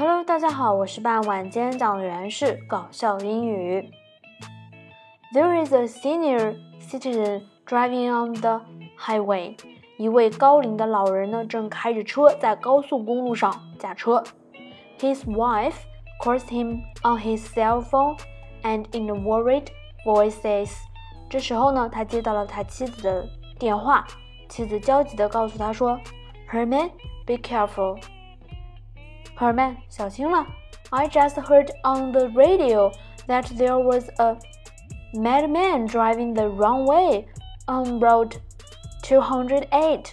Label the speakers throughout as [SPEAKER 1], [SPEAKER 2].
[SPEAKER 1] Hello，大家好，我是半晚间讲的原是搞笑英语。There is a senior citizen driving on the highway。一位高龄的老人呢，正开着车在高速公路上驾车。His wife calls him on his cell phone and in a worried voice says。这时候呢，他接到了他妻子的电话，妻子焦急地告诉他说：“Herman, be careful。” Herman，小心了！I just heard on the radio that there was a madman driving the wrong way on Road 208.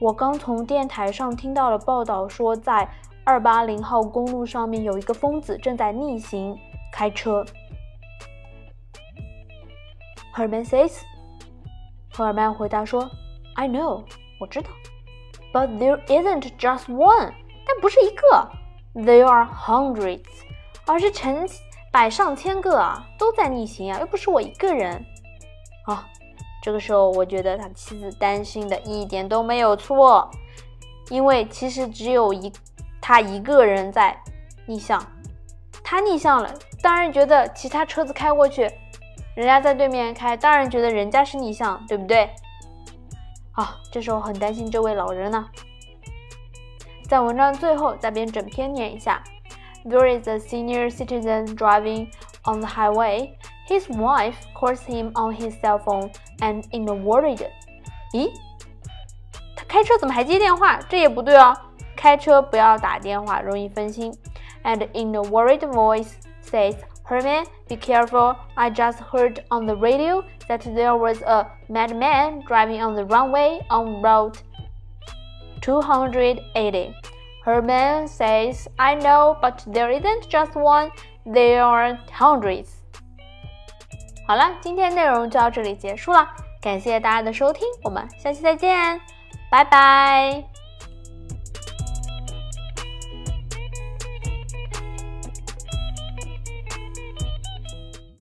[SPEAKER 1] 我刚从电台上听到了报道，说在二八零号公路上面有一个疯子正在逆行开车。Herman says，赫尔曼回答说：“I know，我知道，but there isn't just one。” 不是一个，there are hundreds，而是成百上千个啊，都在逆行啊，又不是我一个人啊。这个时候，我觉得他妻子担心的一点都没有错，因为其实只有一他一个人在逆向，他逆向了，当然觉得其他车子开过去，人家在对面开，当然觉得人家是逆向，对不对？啊，这时候很担心这位老人呢。在文章最后再编整篇念一下。There is a senior citizen driving on the highway. His wife calls him on his cell phone and in a worried. 咦，他开车怎么还接电话？这也不对哦。开车不要打电话，容易分心。And in a worried voice says, Herman, be careful. I just heard on the radio that there was a madman driving on the runway on Route 280. Herman says, I know, but there isn't just one, there are hundreds. 好了，今天内容就到这里结束了，感谢大家的收听，我们下期再见，拜拜。